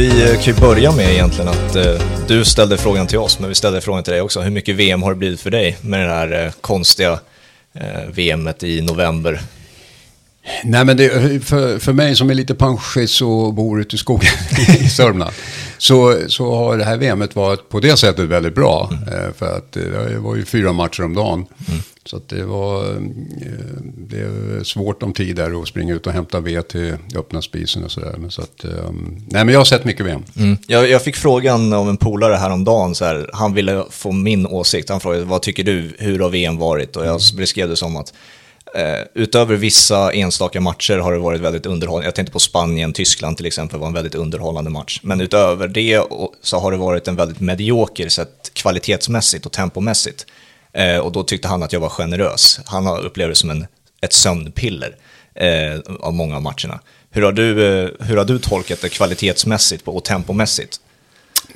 Vi eh, kan ju börja med egentligen att eh, du ställde frågan till oss, men vi ställde frågan till dig också. Hur mycket VM har det blivit för dig med det här eh, konstiga eh, VMet i november? Nej, men det, för, för mig som är lite panschis och bor ute i skogen i Sörmland så, så har det här VMet varit på det sättet väldigt bra. Mm. För att det var ju fyra matcher om dagen. Mm. Så det var det är svårt om tid där att springa ut och hämta ved till öppna spisen och sådär. Så att, nej men jag har sett mycket VM. Mm. Jag, jag, fick frågan av en polare häromdagen, så här, han ville få min åsikt. Han frågade vad tycker du, hur har VM varit? Och jag beskrev det som att Eh, utöver vissa enstaka matcher har det varit väldigt underhållande. Jag tänkte på Spanien, Tyskland till exempel var en väldigt underhållande match. Men utöver det så har det varit en väldigt medioker sett kvalitetsmässigt och tempomässigt. Eh, och då tyckte han att jag var generös. Han har upplevt det som en, ett sömnpiller eh, av många av matcherna. Hur har, du, eh, hur har du tolkat det kvalitetsmässigt och tempomässigt?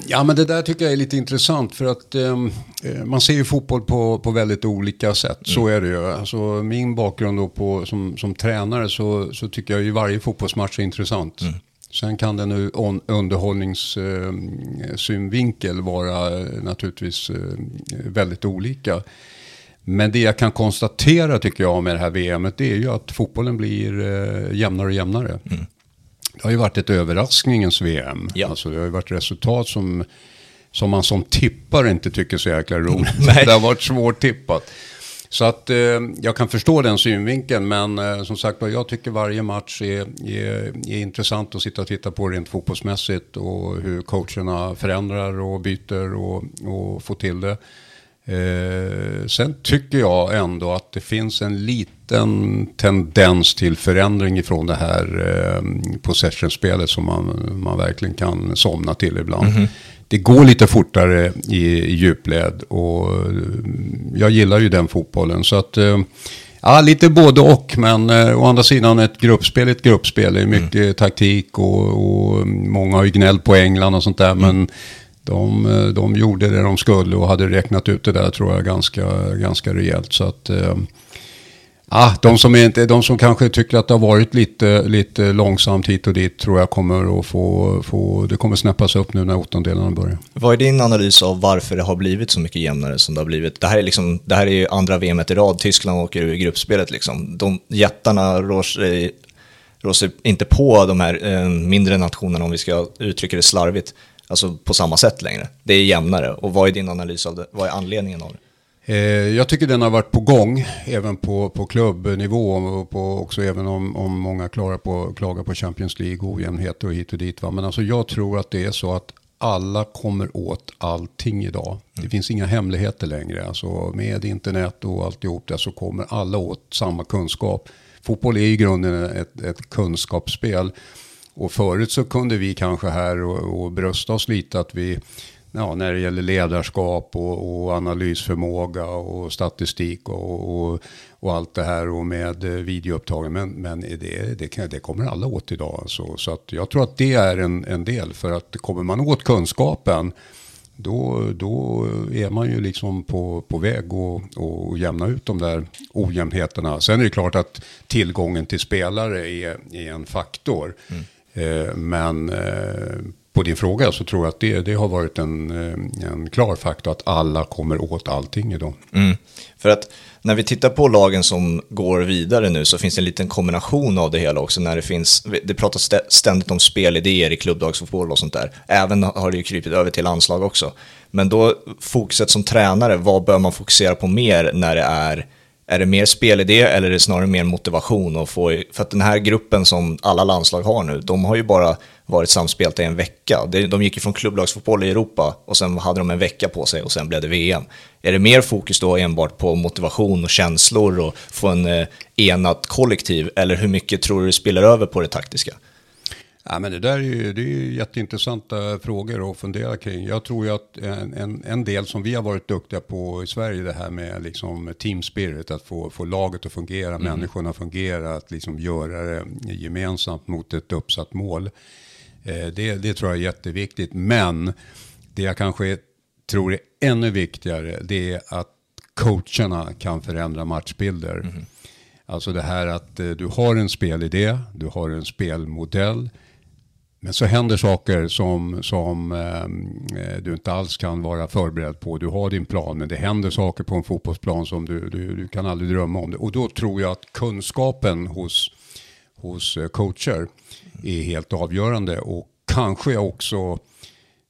Ja, men det där tycker jag är lite intressant för att ehm, eh, man ser ju fotboll på, på väldigt olika sätt. Mm. Så är det ju. Alltså, min bakgrund då på, som, som tränare så, så tycker jag ju varje fotbollsmatch är intressant. Mm. Sen kan den ur underhållningssynvinkel eh, vara naturligtvis eh, väldigt olika. Men det jag kan konstatera tycker jag med det här VMet det är ju att fotbollen blir eh, jämnare och jämnare. Mm. Det har ju varit ett överraskningens VM. Ja. Alltså det har ju varit resultat som, som man som tippare inte tycker så jäkla roligt. det har varit svårt tippat. Så att eh, jag kan förstå den synvinkeln, men eh, som sagt jag tycker varje match är, är, är, intressant att sitta och titta på rent fotbollsmässigt och hur coacherna förändrar och byter och, och får till det. Eh, sen tycker jag ändå att det finns en liten tendens till förändring ifrån det här eh, possession-spelet som man, man verkligen kan somna till ibland. Mm -hmm. Det går lite fortare i, i djupled och jag gillar ju den fotbollen. Så att, eh, ja, lite både och, men eh, å andra sidan ett gruppspel ett gruppspel. Det är mycket mm. taktik och, och många har ju gnällt på England och sånt där. Mm. Men de, eh, de gjorde det de skulle och hade räknat ut det där tror jag ganska, ganska rejält. Så att, eh, ah, de, som inte, de som kanske tycker att det har varit lite, lite långsamt hit och dit tror jag kommer att få, få, det kommer snäppas upp nu när åttondelarna börjar. Vad är din analys av varför det har blivit så mycket jämnare som det har blivit? Det här är, liksom, det här är ju andra VM i rad, Tyskland åker ur gruppspelet liksom. De jättarna rår sig, rår sig inte på de här eh, mindre nationerna om vi ska uttrycka det slarvigt alltså på samma sätt längre. Det är jämnare. Och vad är din analys av det? Vad är anledningen av det? Eh, jag tycker den har varit på gång även på, på klubbnivå och på, också även om, om många klarar på, klagar på Champions League, ojämnheter och hit och dit. Va? Men alltså jag tror att det är så att alla kommer åt allting idag. Mm. Det finns inga hemligheter längre. Alltså med internet och alltihop där så kommer alla åt samma kunskap. Fotboll är i grunden ett, ett kunskapsspel. Och förut så kunde vi kanske här och, och brösta oss lite att vi, ja, när det gäller ledarskap och, och analysförmåga och statistik och, och, och, allt det här och med videoupptagning. Men, men det, det, det kommer alla åt idag. Alltså. Så att jag tror att det är en, en del. För att kommer man åt kunskapen då, då är man ju liksom på, på väg att och jämna ut de där ojämnheterna. Sen är det klart att tillgången till spelare är, är en faktor. Mm. Eh, men eh, på din fråga så tror jag att det, det har varit en, eh, en klar faktor att alla kommer åt allting idag. Mm. För att när vi tittar på lagen som går vidare nu så finns det en liten kombination av det hela också. När det, finns, det pratas ständigt om spelidéer i klubbdagsfotboll och sånt där. Även har det ju krypit över till landslag också. Men då fokuset som tränare, vad bör man fokusera på mer när det är är det mer spelidé eller är det snarare mer motivation? att få, för att den här gruppen som alla landslag har nu, de har ju bara varit samspelta i en vecka. De gick ju från klubblagsfotboll i Europa och sen hade de en vecka på sig och sen blev det VM. Är det mer fokus då enbart på motivation och känslor och få en eh, enat kollektiv? Eller hur mycket tror du det spelar över på det taktiska? Ja, men det där är ju, det är ju jätteintressanta frågor att fundera kring. Jag tror ju att en, en, en, del som vi har varit duktiga på i Sverige, det här med liksom team spirit, att få, få laget att fungera, mm. människorna att fungera, att liksom göra det gemensamt mot ett uppsatt mål. Eh, det, det tror jag är jätteviktigt. Men det jag kanske tror är ännu viktigare, det är att coacherna kan förändra matchbilder. Mm. Alltså det här att eh, du har en spelidé, du har en spelmodell, men så händer saker som, som ehm, eh, du inte alls kan vara förberedd på. Du har din plan men det händer saker på en fotbollsplan som du, du, du kan aldrig drömma om. Det. Och då tror jag att kunskapen hos, hos eh, coacher är helt avgörande. Och kanske jag också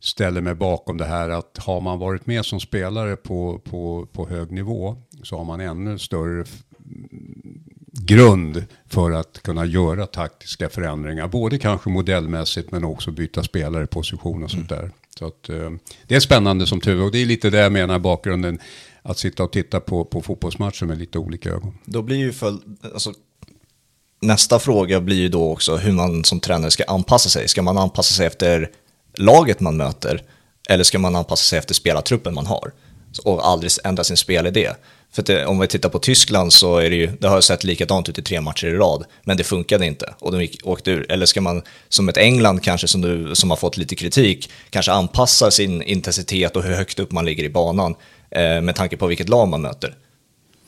ställer mig bakom det här att har man varit med som spelare på, på, på hög nivå så har man ännu större grund för att kunna göra taktiska förändringar. Både kanske modellmässigt men också byta spelare, position och sånt där. Så att, eh, det är spännande som tur och det är lite det jag menar bakgrunden. Att sitta och titta på, på fotbollsmatcher med lite olika ögon. Då blir ju för, alltså, nästa fråga blir ju då också hur man som tränare ska anpassa sig. Ska man anpassa sig efter laget man möter eller ska man anpassa sig efter spelartruppen man har och aldrig ändra sin spelidé? För det, om vi tittar på Tyskland så är det ju, det har sett likadant ut i tre matcher i rad, men det funkade inte och de gick, åkte ur. Eller ska man, som ett England kanske som, du, som har fått lite kritik, kanske anpassa sin intensitet och hur högt upp man ligger i banan eh, med tanke på vilket lag man möter?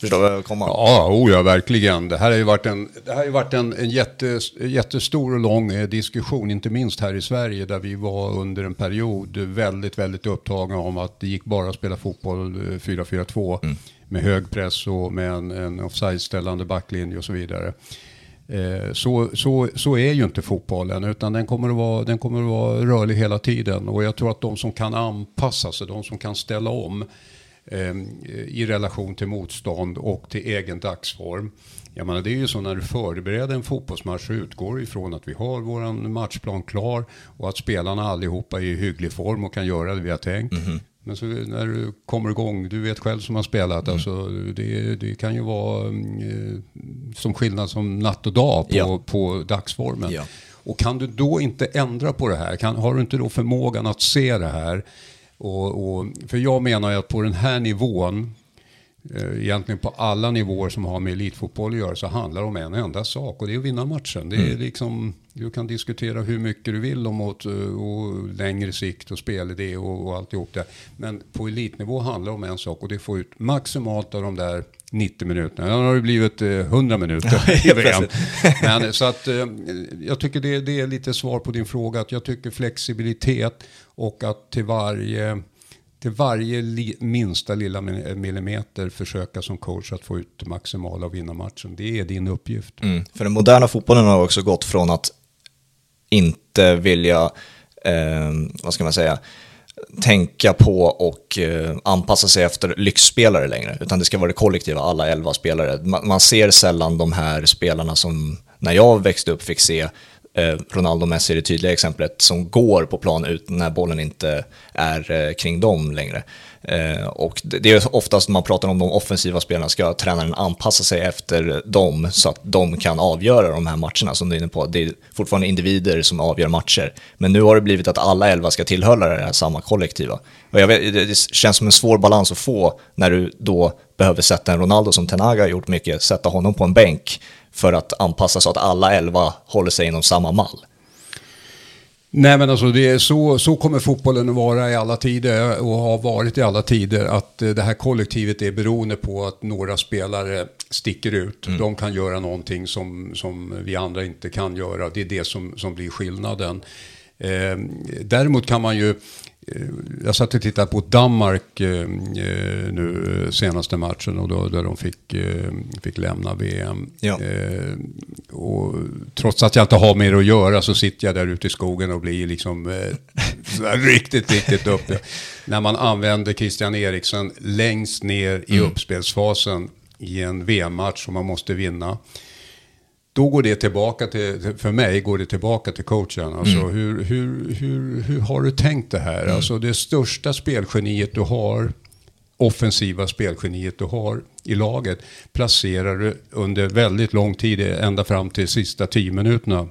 Förstår du vad jag kommer? Ja, oh ja, verkligen. Det här har ju varit en, det har ju varit en, en jättes, jättestor och lång eh, diskussion, inte minst här i Sverige, där vi var under en period väldigt, väldigt upptagna om att det gick bara att spela fotboll 4-4-2 eh, mm med hög press och med en, en offside-ställande backlinje och så vidare. Eh, så, så, så är ju inte fotbollen, utan den kommer, att vara, den kommer att vara rörlig hela tiden. Och jag tror att de som kan anpassa sig, de som kan ställa om, eh, i relation till motstånd och till egen dagsform. Jag menar, det är ju så när du förbereder en fotbollsmatch så utgår ifrån att vi har vår matchplan klar och att spelarna allihopa är i hygglig form och kan göra det vi har tänkt. Mm -hmm. Men så när du kommer igång, du vet själv som har spelat, mm. alltså, det, det, kan ju vara eh, som skillnad som natt och dag på, ja. på dagsformen. Ja. Och kan du då inte ändra på det här, kan, har du inte då förmågan att se det här, och, och, för jag menar ju att på den här nivån, egentligen på alla nivåer som har med elitfotboll att göra, så handlar det om en enda sak och det är att vinna matchen. Det är mm. liksom, du kan diskutera hur mycket du vill om åt, eh, och längre sikt och spelidé och, och alltihop det. Men på elitnivå handlar det om en sak och det är att få ut maximalt av de där 90 minuterna. Nu har det blivit 100 eh, minuter i VM. Men, så att, jag tycker det, det, är lite svar på din fråga. Att jag tycker flexibilitet och att till varje, till varje li, minsta lilla eh, millimeter försöka som coach att få ut det maximala och vinna matchen. Det är din uppgift. Mm. För den moderna fotbollen har också gått från att inte vilja, eh, vad ska man säga, tänka på och eh, anpassa sig efter lyxspelare längre, utan det ska vara det kollektiva, alla elva spelare. Man, man, ser sällan de här spelarna som när jag växte upp fick se Eh, Ronaldo och Messi är det tydliga exemplet som går på plan ut när bollen inte är eh, kring dem längre. Eh, och det är oftast när man pratar om de offensiva spelarna ska tränaren anpassa sig efter dem så att de kan avgöra de här matcherna som du är inne på. Det är fortfarande individer som avgör matcher. Men nu har det blivit att alla elva ska tillhöra det här samma kollektiva. Och jag vet, det känns som en svår balans att få när du då behöver sätta en Ronaldo som Tenaga har gjort mycket, sätta honom på en bänk för att anpassa så att alla elva håller sig inom samma mall. Nej men alltså det är så, så kommer fotbollen att vara i alla tider och har varit i alla tider. Att eh, det här kollektivet är beroende på att några spelare sticker ut. Mm. De kan göra någonting som, som vi andra inte kan göra. Det är det som, som blir skillnaden. Eh, däremot kan man ju jag satt och tittade på Danmark eh, eh, nu senaste matchen och då, där de fick, fick lämna VM. Ja. och trots att jag inte har mer att göra så sitter jag där ute i skogen och blir liksom riktigt, riktigt uppe. När man använder Christian Eriksen längst ner i mm. uppspelsfasen i en VM-match som man måste vinna då går det tillbaka till, för mig går det tillbaka till coachen. Alltså mm. hur, hur, hur, hur har du tänkt det här? Mm. Alltså det största spelgeniet du har, offensiva spelgeniet du har i laget, placerar du under väldigt lång tid, ända fram till sista tio minuterna,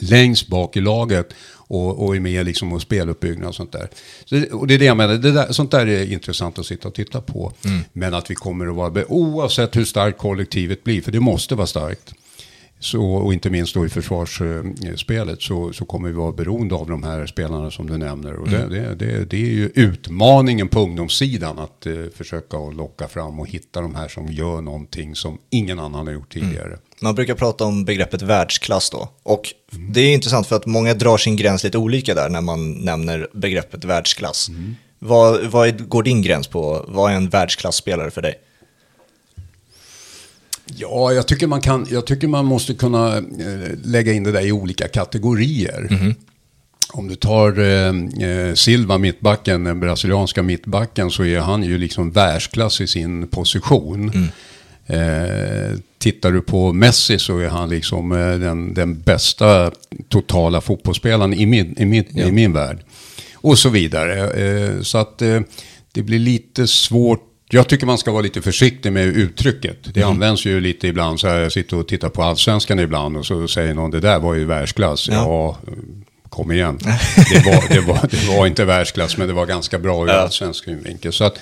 längst bak i laget och, och är med liksom och speluppbyggnad och sånt där. Så och det är det jag menar, det där, sånt där är intressant att sitta och titta på. Mm. Men att vi kommer att vara, oavsett hur starkt kollektivet blir, för det måste vara starkt, så, och inte minst då i försvarsspelet så, så kommer vi vara beroende av de här spelarna som du nämner. Och det, det, det, det är ju utmaningen på ungdomssidan att eh, försöka locka fram och hitta de här som gör någonting som ingen annan har gjort tidigare. Man brukar prata om begreppet världsklass då. Och det är intressant för att många drar sin gräns lite olika där när man nämner begreppet världsklass. Vad, vad är- går din gräns på? Vad är en världsklasspelare för dig? Ja, jag tycker man, kan, jag tycker man måste kunna eh, lägga in det där i olika kategorier. Om du tar eh, eh, Silva, mittbacken, den brasilianska mittbacken, så är han ju liksom världsklass i sin position. Eh, tittar du på Messi så är han liksom eh, den, den bästa totala fotbollsspelaren i min, i min, i min värld. Och så vidare. Eh, så att eh, det blir lite svårt. Jag tycker man ska vara lite försiktig med uttrycket. Det används ju lite ibland. Så här, jag sitter och tittar på allsvenskan ibland och så säger någon det där var ju världsklass. Ja. Ja, kom igen. Det var, det, var, det var inte världsklass men det var ganska bra ur Ja. allsvensk synvinkel. Så att,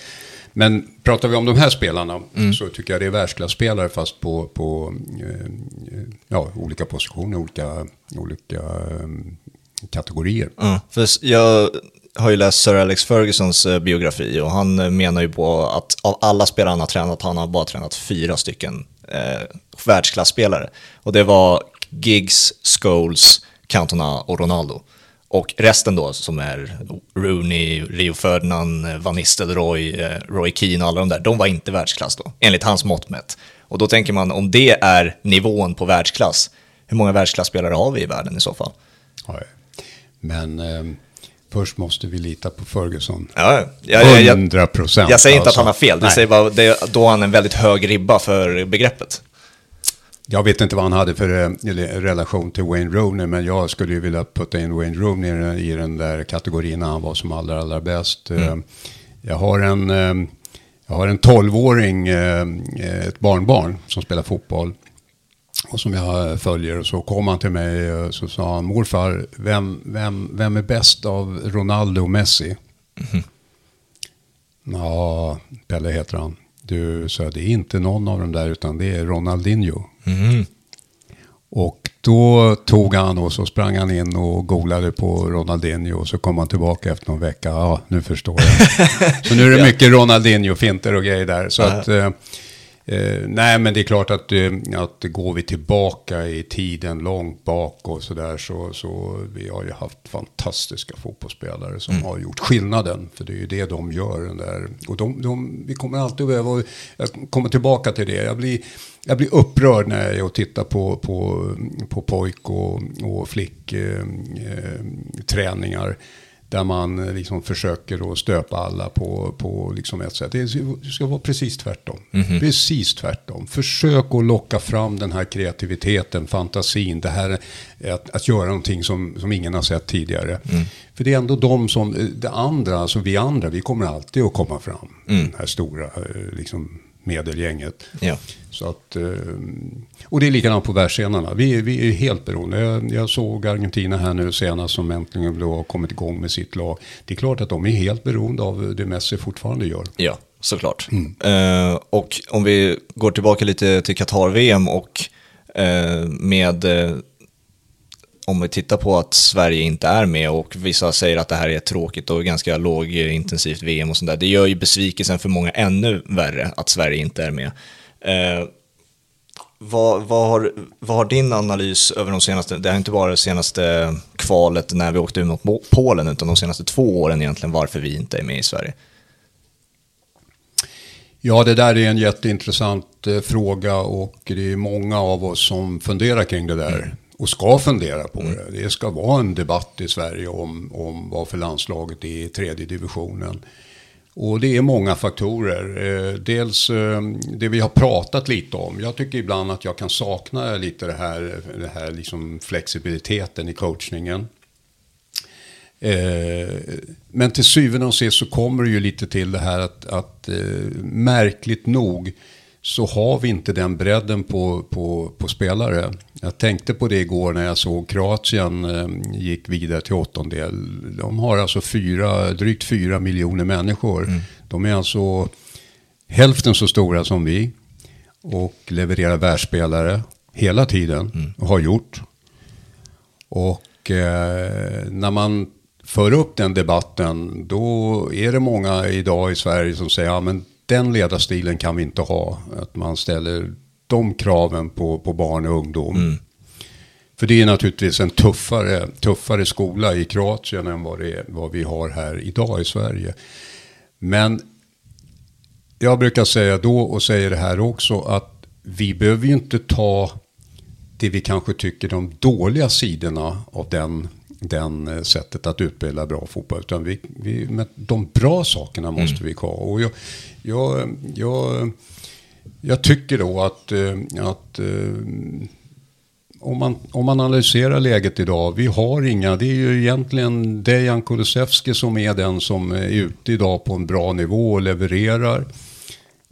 men pratar vi om de här spelarna så tycker jag det är världsklasspelare fast på, på eh, ja, olika positioner, olika, olika eh, kategorier. Ja, för jag har ju läst Sir Alex Fergusons eh, biografi och han eh, menar ju på att av alla spelare han har tränat, han har bara tränat fyra stycken eh, världsklasspelare. Och det var Giggs, Scholes, Cantona och Ronaldo. Och resten då som är Rooney, Rio Ferdinand, eh, Van Nistelrooy, Roy Keane och alla de där, de var inte världsklass då, enligt hans mått mätt. Och då tänker man, om det är nivån på världsklass, hur många världsklasspelare har vi i världen i så fall? Oj. men eh, först måste vi lita på Ferguson. Ja, ja, ja, ja, 100 procent. Jag säger inte att han har fel, det alltså. Säger bara, det, då har han en väldigt hög ribba för begreppet. Jag vet inte vad han hade för eh, eller relation till Wayne Rooney, men jag skulle ju vilja putta in Wayne Rooney i den- i den där kategorin när han var som allra, allra bäst. Eh, Jag har en, eh, jag har en 12-åring, eh, ett barnbarn som spelar fotboll. Och som jag följer. Och så kom han till mig och så sa han, morfar, vem, vem, vem är bäst av Ronaldo och Messi? Ja, Pelle heter han. Du, sa det är inte någon av dem där utan det är Ronaldinho. Och då tog han och så sprang han in och golade på Ronaldinho och så kom han tillbaka efter någon vecka. Ja, nu förstår jag. så nu är det mycket Ronaldinho-finter och grejer där. Så att, eh, nej, men det är klart att, eh, att går vi tillbaka i tiden långt bak och så där så, så vi har ju haft fantastiska fotbollsspelare som har gjort skillnaden. För det är ju det de gör. Den där. Och de, de, vi kommer alltid behöva, jag kommer tillbaka till det. Jag blir, jag blir upprörd när jag tittar på, på, på pojk och, och flick eh, eh. Där man eh, liksom försöker att stöpa alla på, på liksom ett sätt. Det ska- vara precis tvärtom. Precis tvärtom. Försök att locka fram den här kreativiteten, fantasin. Det här att, att göra någonting som, som ingen har sett tidigare. För det är ändå de som, eh, det andra, alltså vi andra, vi kommer alltid att komma fram. Det här stora eh, liksom, medelgänget. Ja. Så att, eh, och det är likadant på världsscenerna. Vi, är- vi är helt beroende. Jag, jag såg Argentina här nu senast som äntligen har kommit igång med sitt lag. Det är klart att de är helt beroende av det Messi fortfarande gör. Ja, såklart. Eh, och om vi går tillbaka lite till Qatar-VM och eh, med, eh, om vi tittar på att Sverige inte är med och vissa säger att det här är tråkigt och ganska lågintensivt VM och sånt där. Det gör ju besvikelsen för många ännu värre att Sverige inte är med. Eh, vad, vad, har, vad har din analys över de senaste, det har inte bara det senaste kvalet när vi åkte ut mot Mo- Polen, utan de senaste två åren egentligen, varför vi inte är med i Sverige? Ja, det där är en jätteintressant eh, fråga och det är många av oss som funderar kring det där. Och ska fundera på det. Det ska vara en debatt i Sverige om, om varför landslaget är i tredje divisionen. Och det är många faktorer. Eh, dels eh, det vi har pratat lite om. Jag tycker ibland att jag kan sakna lite det här, det här liksom flexibiliteten i coachningen. Eh, men till syvende och sist så kommer det ju lite till det här att, att märkligt nog så har vi inte den bredden på, på, på spelare. Jag tänkte på det igår när jag såg Kroatien eh, gick vidare till åttondel. De har alltså fyra, drygt fyra miljoner människor. De är alltså hälften så stora som vi och levererar världsspelare. hela tiden och har gjort. Och eh, när man för upp den debatten då är det många idag i Sverige som säger ja den ledarstilen kan vi inte ha. Att man ställer de kraven på, på barn och ungdom. Mm. För det är naturligtvis en tuffare, tuffare skola i Kroatien än vad, det är, vad vi har här idag i Sverige. Men jag brukar säga då och säger det här också att vi behöver ju inte ta det vi kanske tycker de dåliga sidorna av den, den eh, sättet att utbilda bra fotboll. Utan vi, vi, med de bra sakerna måste mm. vi ha. Och jag, jag, jag, jag tycker då att, eh, att eh, om man, om man analyserar läget idag, vi har inga, det är ju egentligen Dejan Kulusevski som är den som är ute idag på en bra nivå och levererar.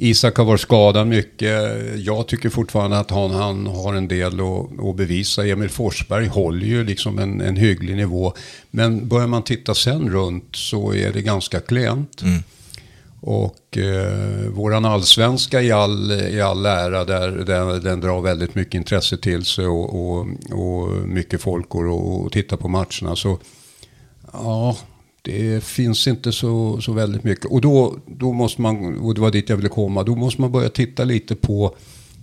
Isak har varit skadad mycket. Jag tycker fortfarande att han, han har en del att, att bevisa. Emil Forsberg håller ju liksom en, en hygglig nivå. Men börjar man titta sen runt så är det ganska klent. Mm. Och eh, våran allsvenska i all, i all ära, där, där, den drar väldigt mycket intresse till sig och, och, och mycket folk går och, och tittar på matcherna. Så ja, det finns inte så, så väldigt mycket. Och då, då måste man, och det var dit jag ville komma, då måste man börja titta lite på,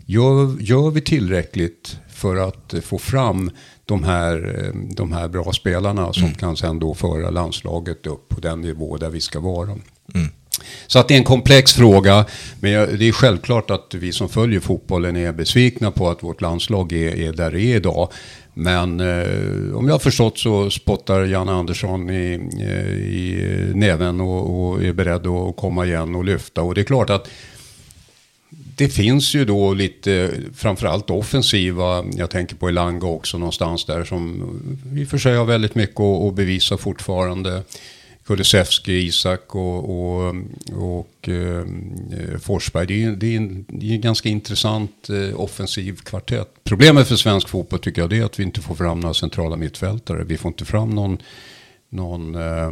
gör, gör vi tillräckligt för att få fram de här, de här bra spelarna som mm. kan sen då föra landslaget upp på den nivå där vi ska vara. Mm. Så att det är en komplex fråga. Men det är självklart att vi som följer fotbollen är besvikna på att vårt landslag är, är där det är idag. Men eh, om jag har förstått så spottar Janne Andersson i, eh, i näven och, och, är beredd att komma igen och lyfta. Och det är klart att det finns ju då lite, framförallt offensiva, jag tänker på Elanga också någonstans där som i och för sig har väldigt mycket att bevisa fortfarande. Kulusevski, Isak och, och, och eh, Forsberg. Det är, det, är en, det är en ganska intressant eh, offensiv kvartett. Problemet för svensk fotboll tycker jag är att vi inte får fram några centrala mittfältare. Vi får inte fram någon, någon, eh,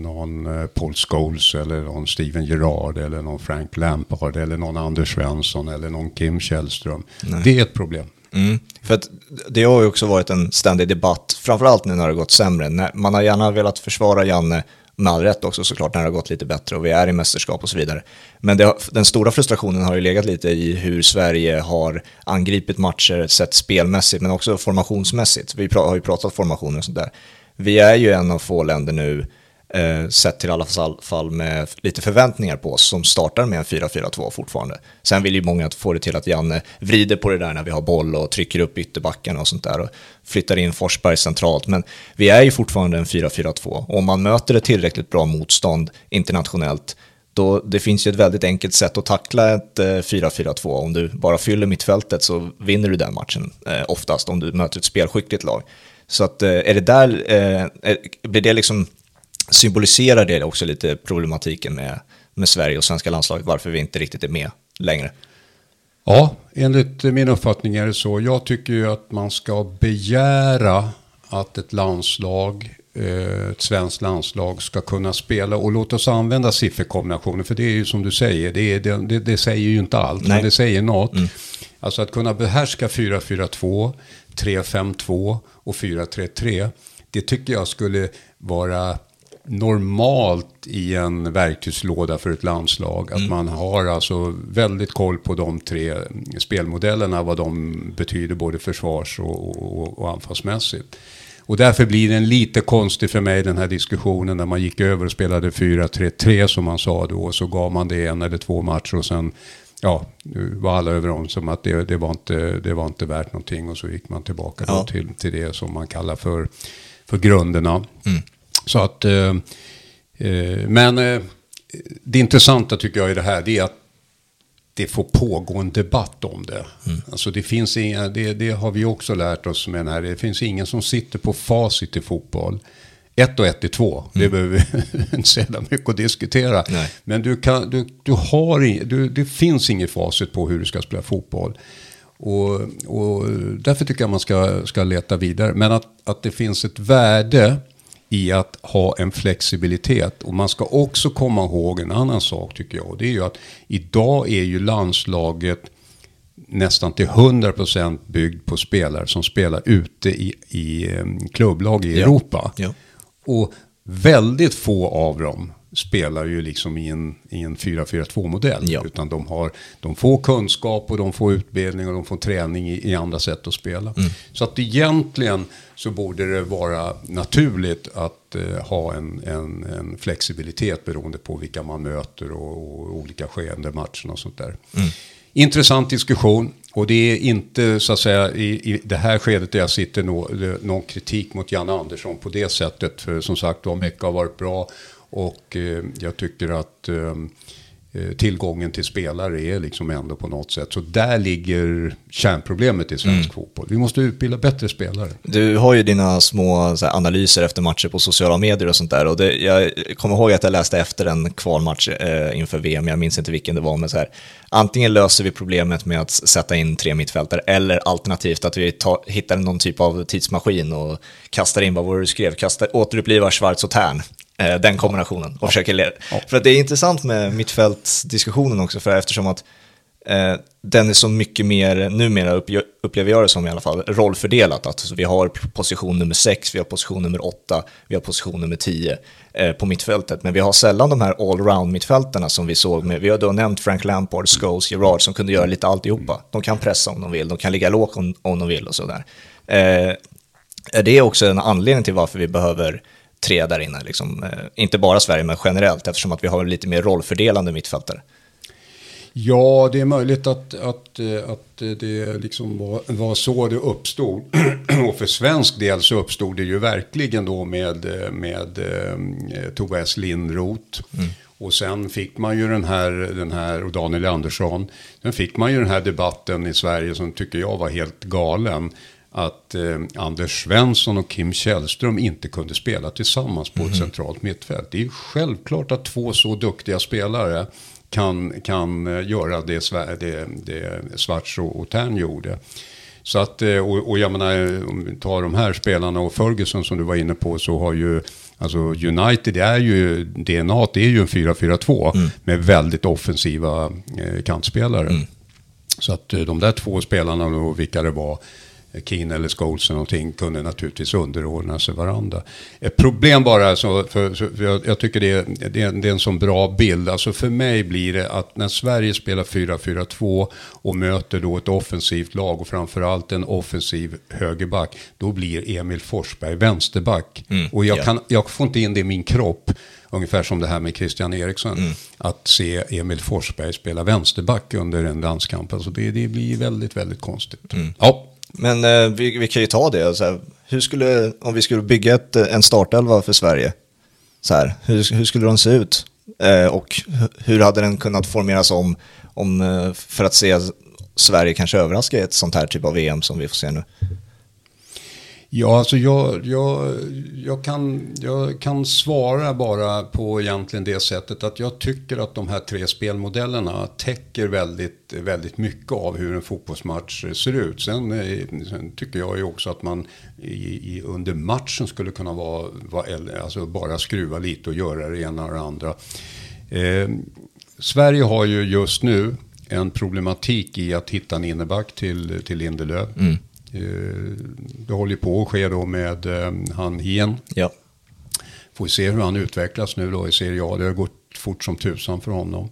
någon eh, Paul Scholes eller någon Steven Gerrard eller någon Frank Lampard eller någon Anders Svensson eller någon Kim Källström. Nej. Det är ett problem. Mm. För att det har ju också varit en ständig debatt, framförallt nu när det gått sämre. Man har gärna velat försvara Janne med all rätt också såklart när det har gått lite bättre och vi är i mästerskap och så vidare. Men har, den stora frustrationen har ju legat lite i hur Sverige har angripit matcher, sett spelmässigt men också formationsmässigt. Vi har ju pratat formationer och sånt där. Vi är ju en av få länder nu eh, sett till alla fall med lite förväntningar på oss som startar med en 4-4-2 fortfarande. Sen vill ju många få det till att Janne vrider på det där när vi har boll och trycker upp ytterbackarna och sånt där och flyttar in Forsberg centralt. Men vi är ju fortfarande en 4-4-2 och om man möter ett tillräckligt bra motstånd internationellt då, det finns ju ett väldigt enkelt sätt att tackla ett eh, 4-4-2. Om du bara fyller mittfältet så vinner du den matchen eh, oftast om du möter ett spelskickligt lag. Så att eh, är det där, eh, blir det liksom symboliserar det också lite problematiken med, med Sverige och svenska landslaget, varför vi inte riktigt är med längre. Ja, enligt min uppfattning är det så. Jag tycker ju att man ska begära att ett landslag, eh, ett svenskt landslag ska kunna spela. Och låt oss använda sifferkombinationer, för det är ju som du säger, det, är, det, det säger ju inte allt, Nej. men det säger något. Mm. Alltså att kunna behärska 4-4-2, 3-5-2 och 4-3-3, det tycker jag skulle vara normalt i en verktygslåda för ett landslag. Att mm. man har alltså väldigt koll på de tre spelmodellerna, vad de betyder både försvars och, och, och anfallsmässigt. Och därför blir den lite konstig för mig den här diskussionen när man gick över och spelade 4-3-3 som man sa då. Och så gav man det en eller två matcher och sen ja, var alla överens om att det, det, var inte, det var inte värt någonting. Och så gick man tillbaka ja. till, till det som man kallar för, för grunderna. Mm. Så att, eh, eh, men eh, det intressanta tycker jag i det här det är att det får pågå en debatt om det. Mm. Alltså det, finns inga, det, det, har vi också lärt oss med den här. Det finns ingen som sitter på facit i fotboll. Ett och ett är två. Mm. Det behöver vi inte säga mycket att diskutera. Nej. Men du kan, du, du har, du, det finns inget facit på hur du ska spela fotboll. Och, och därför tycker jag man ska, ska leta vidare. Men att, att det finns ett värde i att ha en flexibilitet. Och man ska också komma ihåg en annan sak tycker jag. Och det är ju att idag är ju landslaget nästan till 100% byggd på spelare som spelar ute i, i um, klubblag i Ja. Europa. Ja. Och väldigt få av dem spelar ju liksom i en, i en 4-4-2-modell. Ja. Utan de, har, de får kunskap och de får utbildning och de får träning i, i andra sätt att spela. Mm. Så att egentligen så borde det vara naturligt att eh, ha en, en, en flexibilitet beroende på vilka man möter och, och olika skeenden matchen och sånt där. Mm. Intressant diskussion. Och det är inte så att säga i, i det här skedet där jag sitter nå, någon kritik mot Janne Andersson på det sättet. För som sagt, då mycket har varit bra. Och eh, jag tycker att eh, eh, tillgången till spelare är liksom ändå på något sätt. Så där ligger kärnproblemet i svensk fotboll. Vi måste utbilda bättre spelare. Du har ju dina små här, analyser efter matcher på sociala medier och sånt där. Och det, jag kommer ihåg att jag läste efter en kvalmatch eh, inför VM, jag minns inte vilken det var, men så här, antingen löser vi problemet med att sätta in tre mittfältare, eller alternativt att vi tar, hittar någon typ av tidsmaskin och kastar in, vad var det du skrev, kastar, återupplivar Schwarz och Tern. Eh, den kombinationen. Och försöker le- För att det är intressant med mittfältsdiskussionen också, för eftersom att Eh, den är så mycket mer, numera upplever jag det som i alla fall, rollfördelat. Att vi har position nummer 6, vi har position nummer 8, vi har position nummer 10 eh, på mittfältet. Men vi har sällan de här allround mittfältarna som vi såg med, vi har då nämnt Frank Lampard, Scholes, Gerrard som kunde göra lite alltihopa. De kan pressa om de vill, de kan ligga lågt om, om de vill och sådär. Eh, är det också en anledning till varför vi behöver tre där inne? Liksom, eh, inte bara Sverige, men generellt, eftersom att vi har lite mer rollfördelande mittfältare. Ja, det är möjligt att, att, eh, att det liksom var, var så det uppstod. Och för svensk del så uppstod det ju verkligen då med, eh, med eh, Tobias Lindroth. Och sen fick man ju den här, den här, och Daniel Andersson, sen fick man ju den här debatten i Sverige som tycker jag var helt galen. Att eh, Anders Svensson och Kim Källström inte kunde spela tillsammans på ett centralt mittfält. Det är ju självklart att två så duktiga spelare kan, kan eh, göra det, det, det Schwarz och, och Tern gjorde. Så att, eh, och, och jag menar, om vi tar de här spelarna och Ferguson som du var inne på så har ju Alltså United är ju, DNA det är ju en 4-4-2 med väldigt offensiva eh, kantspelare. Så att eh, de där två spelarna och vilka det var, eh, Keane eller Scholes eller någonting, kunde naturligtvis underordna sig varandra. Ett problem bara, så, för, så, för jag, jag tycker det är, det, är, det är en sån bra bild. Alltså för mig blir det att när Sverige spelar 4-4-2 och möter då ett offensivt lag och framförallt en offensiv högerback, då blir Emil Forsberg vänsterback. och jag, ja. kan, jag får inte in det i min kropp. Ungefär som det här med Christian Eriksson. Att se Emil Forsberg spela vänsterback under en landskamp. Alltså det, det blir väldigt, väldigt konstigt. Ja, men eh, vi, vi kan ju ta det. Så här, hur skulle, om vi skulle bygga ett, eh, en startelva för Sverige, så här, hur, hur skulle den se ut? Eh, och hur hade den kunnat formeras om, om eh, för att se Sverige kanske överraska i ett sånt här typ av VM som vi får se nu? Ja, alltså jag, jag, jag, kan, jag kan svara bara på egentligen det sättet att jag tycker att de här tre spelmodellerna täcker väldigt, väldigt mycket av hur en fotbollsmatch ser ut. Sen, eh, sen tycker jag ju också att man i, i, under matchen skulle kunna vara, vara alltså bara skruva lite och göra det ena och det andra. Eh, Sverige har ju just nu en problematik i att hitta en inneback till, till Lindelöf. Mm. Det håller ju på att ske då med eh, han Hien. Ja. Får se hur han utvecklas nu då i Serie A. Det har gått fort som tusan för honom.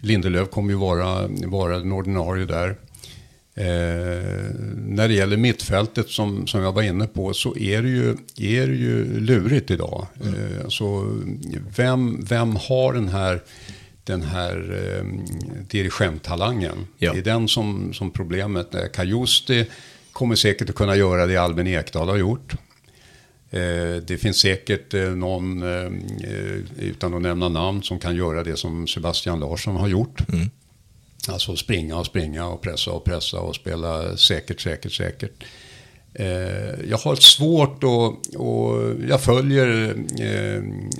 Lindelöf kommer ju vara, vara den ordinarie där. Eh, när det gäller mittfältet som, som jag var inne på så är det ju, är det ju lurigt idag. Eh, alltså, vem, vem har den här, den här eh, dirigenttalangen? Ja. Det är den som, som problemet är. Kajusti kommer säkert att kunna göra det Albin Ekdal har gjort. Eh, det finns säkert eh, någon, eh, utan att nämna namn, som kan göra det som Sebastian Larsson har gjort. Alltså springa och springa och pressa och pressa och spela säkert, säkert, säkert. Jag har svårt och, och jag följer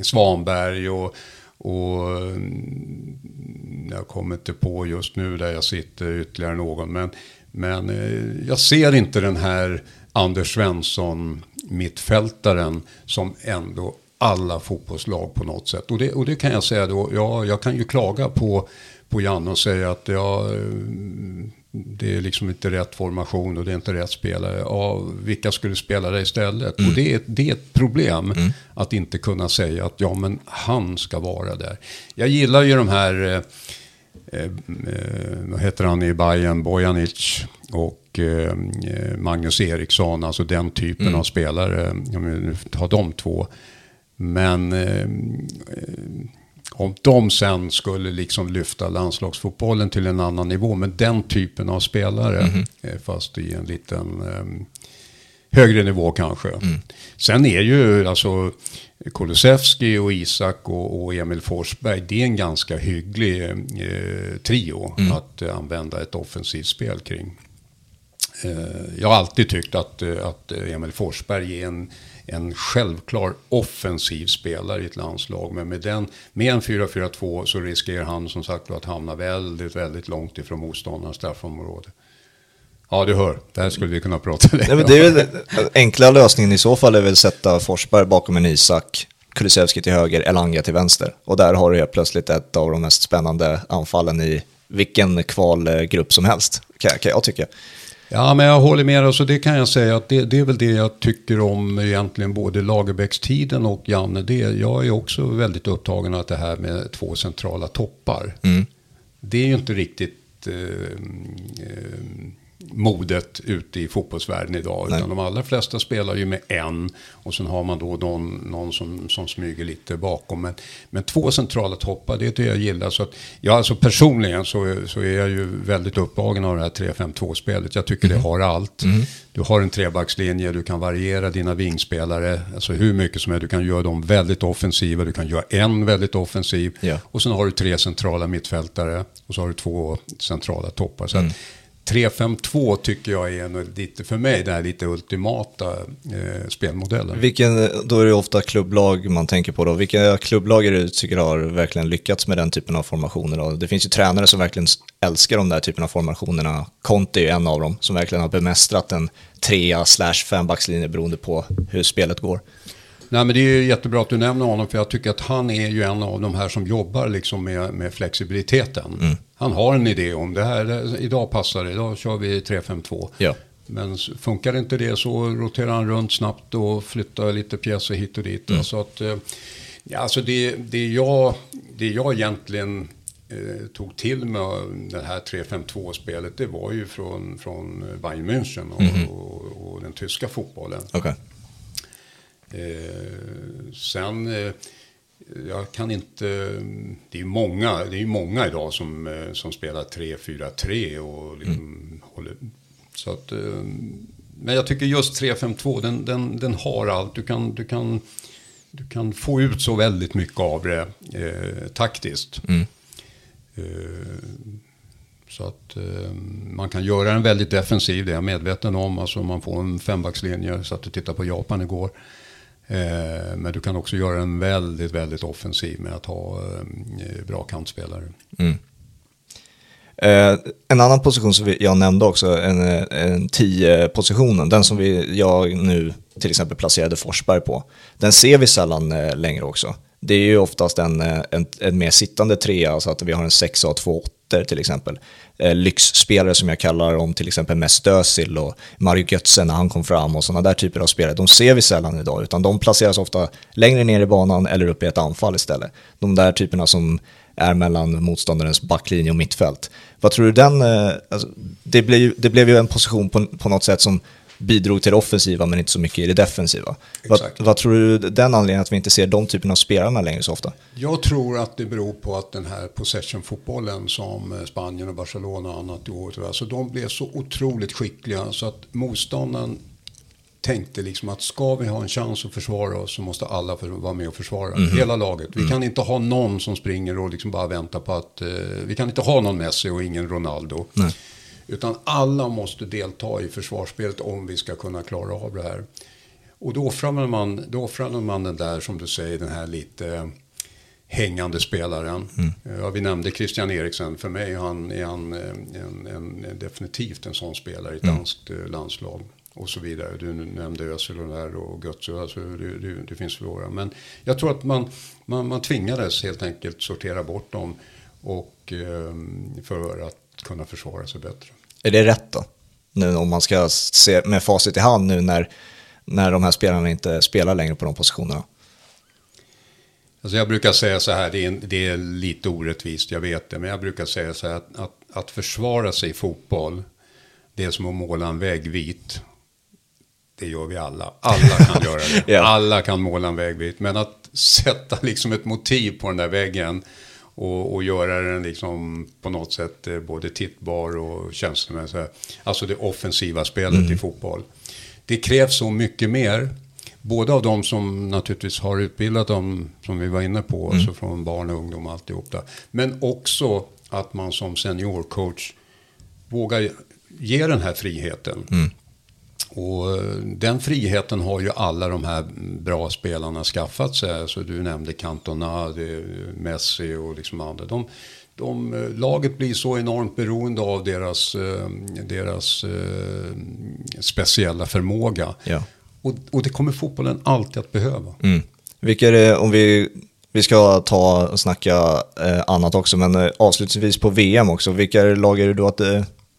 Svanberg och, och mm, jag kommer inte på just nu där jag sitter ytterligare någon. Men, men eh, jag ser inte den här Anders Svensson mittfältaren som ändå alla fotbollslag på något sätt. Och det, och det kan jag säga då, ja, jag kan ju klaga på, på Janne och säga att ja, det är liksom inte rätt formation och det är inte rätt spelare. Ja, vilka skulle spela det istället? Mm. Och det är, det är ett problem mm. att inte kunna säga att ja, men han ska vara där. Jag gillar ju de här, eh, eh, vad heter han i Bayern, Bojanic och eh, Magnus Eriksson, alltså den typen mm. av spelare. Om vi tar de två. Men eh, om de sen skulle liksom lyfta landslagsfotbollen till en annan nivå med den typen av spelare, mm. fast i en liten högre nivå kanske. Mm. Sen är ju alltså Kulusevski och Isak och, och, Emil Forsberg, det är en ganska hygglig eh, trio mm. att eh, använda ett offensivt spel kring. Eh, jag har alltid tyckt att, eh, att Emil Forsberg är en en självklar offensiv spelare i ett landslag. Men med, den, med en 4-4-2 så riskerar han som sagt att hamna väldigt, väldigt långt ifrån motståndarens straffområde. Ja, du hör. Det här skulle vi kunna prata lite om. Det är väl, enkla lösningen i så fall är väl att sätta Forsberg bakom en Isak, Kulusevski till höger, Elanga till vänster. Och där har du helt plötsligt ett av de mest spännande anfallen i vilken kvalgrupp som helst, kan, kan jag tycka. Ja, men jag håller med. Alltså, det kan jag säga att det, det är väl det jag tycker om egentligen både Lagerbäckstiden och Janne. Det, jag är också väldigt upptagen av det här med två centrala toppar. Mm. Det är ju inte riktigt eh, eh, modet ute i fotbollsvärlden idag. Nej. Utan de allra flesta spelar ju med en och sen har man då någon, någon som, som smyger lite bakom. Men, men två centrala toppar, det är det jag gillar. Så att, ja, alltså personligen så, så är jag ju väldigt upptagen av det här 3-5-2-spelet. Jag tycker mm. det har allt. Mm. Du har en trebackslinje, du kan variera dina vingspelare, alltså hur mycket som helst. Du kan göra dem väldigt offensiva, du kan göra en väldigt offensiv. Yeah. Och sen har du tre centrala mittfältare och så har du två centrala toppar. Så mm. 3-5-2 tycker jag är lite, för mig, den här lite ultimata eh, spelmodellen. Vilken, då är det ofta klubblag man tänker på då. Vilka klubblag är det du tycker har verkligen lyckats med den typen av formationer? Då? Det finns ju tränare som verkligen älskar de där typen av formationerna. Conte är ju en av dem som verkligen har bemästrat en trea slash fembackslinje beroende på hur spelet går. Nej, men det är jättebra att du nämner honom för jag tycker att han är ju en av de här som jobbar liksom med, med flexibiliteten. Mm. Han har en idé om det här, idag passar det, idag kör vi 3-5-2. Ja. Men funkar inte det så roterar han runt snabbt och flyttar lite pjäser hit och dit. Mm. Så att, eh, ja, alltså det, det, jag, det jag egentligen eh, tog till med det här 3-5-2-spelet, det var ju från, från Bayern München och, mm. och, och den tyska fotbollen. Okay. Eh, sen, eh, jag kan inte, det är många, det är många idag som, eh, som spelar 3-4-3 och liksom mm. håller, så att, eh, men jag tycker just 3-5-2, den, den, den har allt. Du kan, du, kan, du kan få ut så väldigt mycket av det eh, taktiskt. Mm. Eh, så att eh, man kan göra den väldigt defensiv, det är jag medveten om. Alltså man får en fembackslinje, så att du tittar på Japan igår. Eh, men du kan också göra en väldigt, väldigt offensiv med att ha eh, bra kantspelare. Mm. Eh, en annan position som jag nämnde också, en, en 10-positionen, den som vi, jag nu till exempel placerade Forsberg på, den ser vi sällan eh, längre också. Det är ju oftast en, eh, en, en mer sittande trea, så att vi har en sexa och två åttor till exempel eh, lyxspelare som jag kallar dem, till exempel Mest Özil och Mario Götze när han kom fram och sådana där typer av spelare. De ser vi sällan idag, utan de placeras ofta längre ner i banan eller upp i ett anfall istället. De där typerna som är mellan motståndarens backlinje och mittfält. Vad tror du den, eh, alltså, det, blev, det blev ju en position på, på något sätt som bidrog till det offensiva men inte så mycket i det defensiva. Vad, vad, tror du den anledningen att vi inte ser de typerna av spelarna längre så ofta? Jag tror att det beror på att den här possession-fotbollen som eh, Spanien och Barcelona och annat gjorde, alltså de blev så otroligt skickliga så att motståndaren tänkte liksom att ska vi ha en chans att försvara oss så måste alla vara med och försvara. Mm. Hela laget. Vi mm. kan inte ha någon som springer och liksom bara väntar på att... Eh, vi kan inte ha någon Messi och ingen Ronaldo. Nej. Utan alla måste delta i försvarsspelet om vi ska kunna klara av det här. Och då offrade man, då offrade man den där, som du säger, den här lite hängande spelaren. Mm. Ja, vi nämnde Christian Eriksen. För mig han, är han eh, en, en, en, definitivt en sån spelare i ett mm. danskt eh, landslag. Och så vidare. Du nämnde Özil och Götze. Alltså det, det, det finns flera. Men jag tror att man, man, man tvingades helt enkelt sortera bort dem. och eh, för att kunna försvara sig bättre. Är det rätt då? Nu om man ska se med facit i hand nu när, när de här spelarna inte spelar längre på de positionerna. Alltså jag brukar säga så här, det är, det är lite orättvist, jag vet det, men jag brukar säga så här att, att, att försvara sig i fotboll, det är som att måla en vägg vit. Det gör vi alla. Alla kan göra det. ja. Alla kan måla en vägg vit. Men att sätta liksom ett motiv på den där väggen och, och göra den liksom på något sätt eh, både tittbar och känslomässig. Alltså det offensiva spelet mm. i fotboll. Det krävs så mycket mer. Både av de som naturligtvis har utbildat dem, som vi var inne på, mm. alltså från barn och ungdom och alltihop där. Men också att man som seniorcoach vågar ge den här friheten. Mm. Och eh, den friheten har ju alla de här bra spelarna skaffat sig. alltså du nämnde Cantona, Messi och liksom andra. De, de, eh, laget blir så enormt beroende av deras, eh, deras speciella förmåga. Ja. Och, och, det kommer fotbollen alltid att behöva. Mm. Vilka är det, om vi, vi ska ta och snacka annat också, men avslutningsvis på VM också, vilka lag är det då att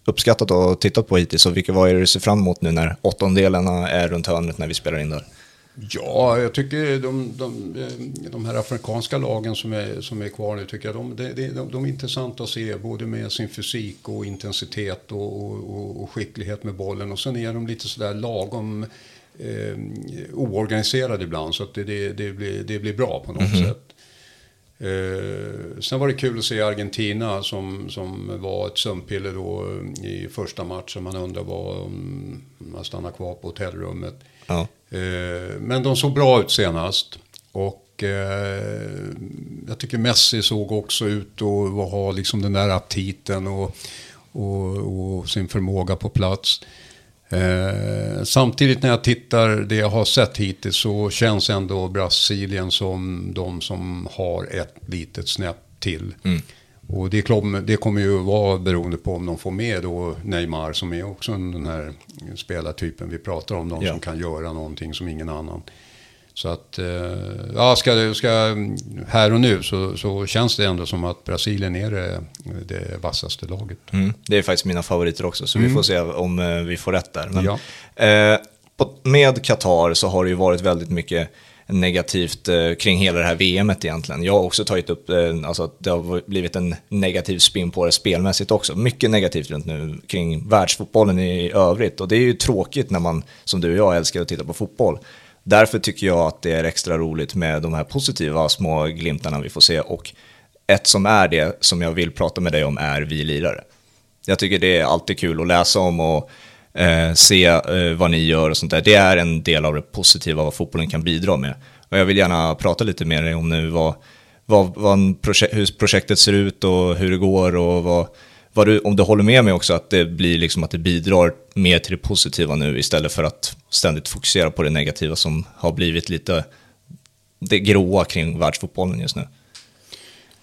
uppskattat och tittat på hittills och vilka vad är det du ser fram emot nu när åttondelarna är runt hörnet när vi spelar in där? Ja, jag tycker de, de, de här afrikanska lagen som är, som är kvar nu, tycker jag de, de, de, de är intressanta att se, både med sin fysik och intensitet och, och, och skicklighet med bollen. Och sen är de lite sådär lagom eh, oorganiserade ibland, så att det, det, det, blir, det blir bra på något mm -hmm. sätt. Eh, sen var det kul att se Argentina som, som var ett sömnpiller då i första matchen. Man undrar vad om man stannar kvar på hotellrummet. Ja. Eh, men de såg bra ut senast. Och eh, jag tycker Messi såg också ut att ha liksom den där aptiten och, och, och sin förmåga på plats. Eh, samtidigt när jag tittar det jag har sett hittills så känns ändå Brasilien som de som har ett litet snäpp till. Mm. Och det, det, kommer ju vara beroende på om de får med då Neymar som är också den här spelartypen vi pratar om. De ja. som kan göra någonting som ingen annan. Så att, eh, ja, ska, ska, här och nu så, så känns det ändå som att Brasilien är det, det vassaste laget. Mm, det är faktiskt mina favoriter också, så mm. vi får se om eh, vi får rätt där. Men, ja. eh, med Qatar så har det ju varit väldigt mycket negativt eh, kring hela det här VMet egentligen. Jag har också tagit upp eh, alltså att det har blivit en negativ spin på det spelmässigt också. Mycket negativt runt nu kring världsfotbollen i övrigt och det är ju tråkigt när man, som du och jag, älskar att titta på fotboll. Därför tycker jag att det är extra roligt med de här positiva små glimtarna vi får se och ett som är det som jag vill prata med dig om är vi lirare. Jag tycker det är alltid kul att läsa om och eh, se eh, vad ni gör och sånt där. Det är en del av det positiva vad fotbollen kan bidra med. Och jag vill gärna prata lite med dig om nu vad, vad, vad projek hur projektet ser ut och hur det går och vad, vad du, om du håller med mig också att det blir liksom att det bidrar mer till det positiva nu istället för att ständigt fokusera på det negativa som har blivit lite det gråa kring världsfotbollen just nu.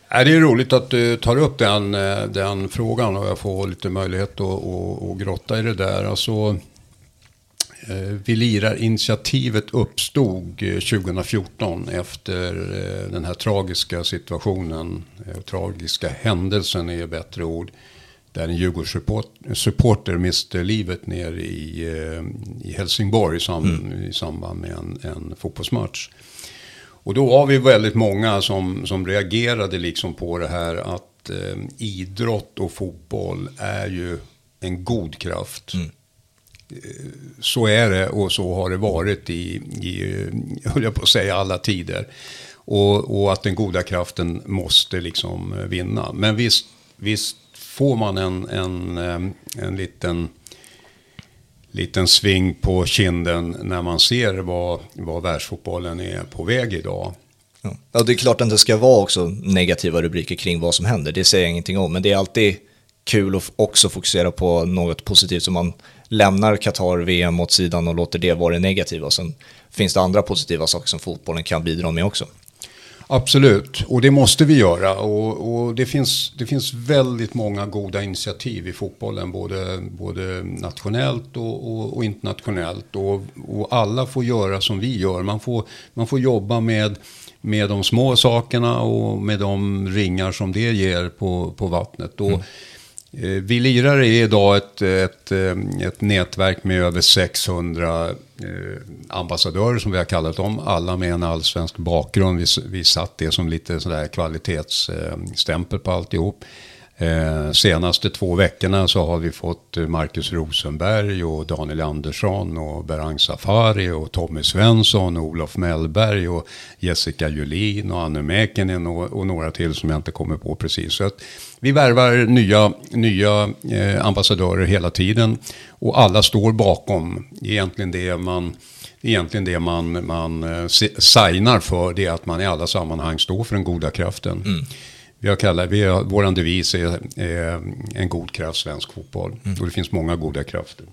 Det är roligt att du tar upp den, eh, den frågan och jag får lite möjlighet att, att, att grotta i det där. Alltså, eh, vi lirar-initiativet uppstod eh, 2014 efter den här tragiska situationen, tragiska händelsen är bättre ord, där en Djurgårdssupporter miste livet ner i, i Helsingborg i, sam, mm. i samband med en, en fotbollsmatch. Och då var vi väldigt många som, som reagerade liksom på det här att eh, idrott och fotboll är ju en god kraft. Mm. Eh, så är det och så har det varit i, i höll jag på att säga, alla tider. Och, och att den goda kraften måste liksom vinna. Men visst, visst får man en, en, eh, en liten liten sving på kinden när man ser vad, vad världsfotbollen är på väg idag. Ja, det är klart att det ska vara också negativa rubriker kring vad som händer, det säger jag ingenting om, men det är alltid kul att också fokusera på något positivt så man lämnar Qatar-VM åt sidan och låter det vara det negativa. Och sen finns det andra positiva saker som fotbollen kan bidra med också. Absolut, och det måste vi göra. Och, och, det, finns, det finns väldigt många goda initiativ i fotbollen, både, både nationellt och, och, och internationellt. Och, alla får göra som vi gör. Man får, man får jobba med med de små sakerna och med de ringar som det ger på, på vattnet. Och, mm. Eh, vi lirar är idag ett, ett, eh, ett nätverk med över 600 eh, ambassadörer som vi har kallat dem. Alla med en allsvensk bakgrund. Vi, vi satt det som lite sådär kvalitetsstämpel på alltihop. Eh, senaste två veckorna så har vi fått Marcus Rosenberg och Daniel Andersson och Berang Safari och Tommy Svensson och Olof Mellberg och Jessica Julin och Anne Mäkinen och, och, några till som jag inte kommer på precis. Så att vi värvar nya, nya eh, ambassadörer hela tiden och alla står bakom egentligen det man egentligen det man, man eh, signar för det är att man i alla sammanhang står för den goda kraften. Mm. Vi har kallat, vi har, våran devis är, är en god kraft svensk fotboll. Mm. Och det finns många goda krafter.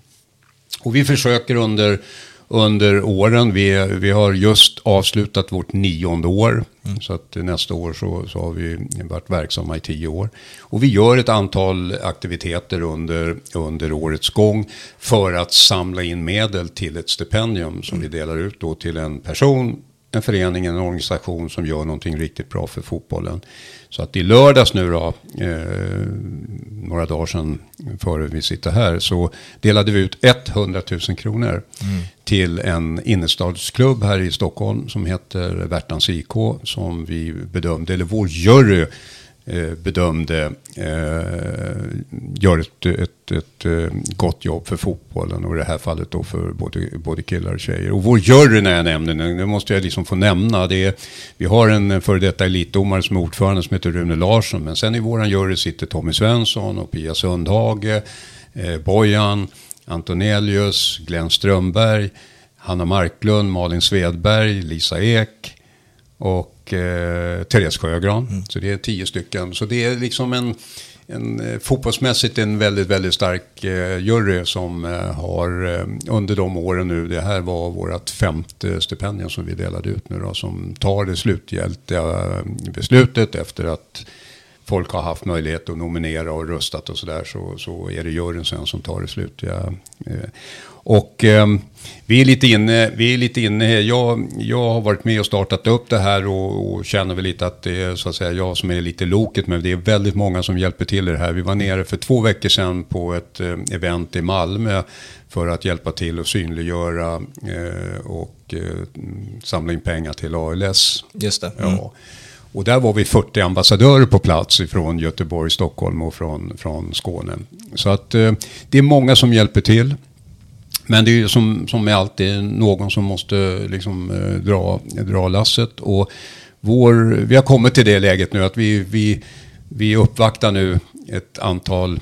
Och vi försöker under, under åren, vi, vi har just avslutat vårt nionde år. Mm. Så att nästa år så, så har vi varit verksamma i tio år. Och vi gör ett antal aktiviteter under, under årets gång för att samla in medel till ett stipendium som mm. vi delar ut då till en person en förening, en organisation som gör någonting riktigt bra för fotbollen. Så att i lördags nu då, eh, några dagar sedan före vi sitter här, så delade vi ut 100 000 kronor mm. till en innerstadsklubb här i Stockholm som heter Värtans IK, som vi bedömde, eller vår jury Eh, bedömde eh, gör ett, ett, ett, eh, gott jobb för fotbollen och i det här fallet då för både, både killar och tjejer. Och vår jury när jag nämner den, det måste jag liksom få nämna. Det är, vi har en före detta elitdomare som är ordförande som heter Rune Larsson. Men sen i våran jury sitter Tommy Svensson och Pia Sundhage, eh, Bojan, Antonelius, Glenn Strömberg, Hanna Marklund, Malin Svedberg, Lisa Ek och eh, Therese Sjögran. Mm. Så det är tio stycken. Så det är liksom en, en eh, fotbollsmässigt en väldigt, väldigt stark eh, jury som eh, har eh, under de åren nu, det här var vårt femte stipendium som vi delade ut nu då, som tar det slutgiltiga eh, beslutet efter att folk har haft möjlighet att nominera och röstat och sådär så, så är det juryn sen som tar det slutliga. Och eh, vi är lite inne, vi är lite inne jag, jag har varit med och startat upp det här och, och, känner väl lite att det är så att säga jag som är lite loket men det är väldigt många som hjälper till i det här. Vi var nere för två veckor sedan på ett eh, event i Malmö för att hjälpa till och synliggöra eh, och eh, samla in pengar till ALS. Just det. Mm. Ja. Och där var vi 40 ambassadörer på plats från Göteborg, Stockholm och från, från Skåne. Så att eh, det är många som hjälper till. Men det är ju som, som med allt, någon som måste liksom, eh, dra, dra lasset. Och vår, vi har kommit till det läget nu att vi, vi, vi uppvaktar nu ett antal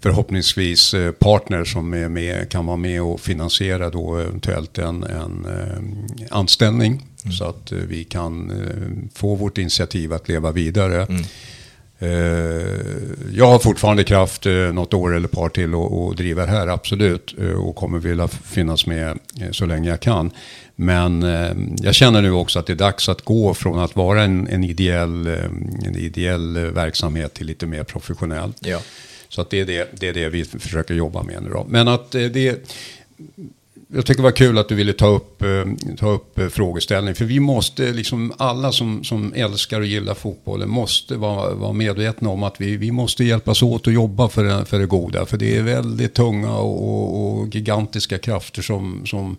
förhoppningsvis eh, partner som är med, kan vara med och finansiera då eventuellt en, en, eh, anställning. Mm. Så att vi kan få vårt initiativ att leva vidare. Mm. Jag har fortfarande kraft något år eller par till att driva det här, absolut. Och kommer vilja finnas med så länge jag kan. Men jag känner nu också att det är dags att gå från att vara en, en, ideell, en ideell verksamhet till lite mer professionell. Ja. Så att det, är det, det är det vi försöker jobba med nu då. Men att eh, det... Jag tycker det var kul att du ville ta upp, eh, ta upp eh, frågeställningen. För vi måste, liksom alla som, som älskar och gillar fotbollen måste vara, vara medvetna om att vi, vi måste hjälpas åt och jobba för det, för det goda. För det är väldigt tunga och, och gigantiska krafter som, som,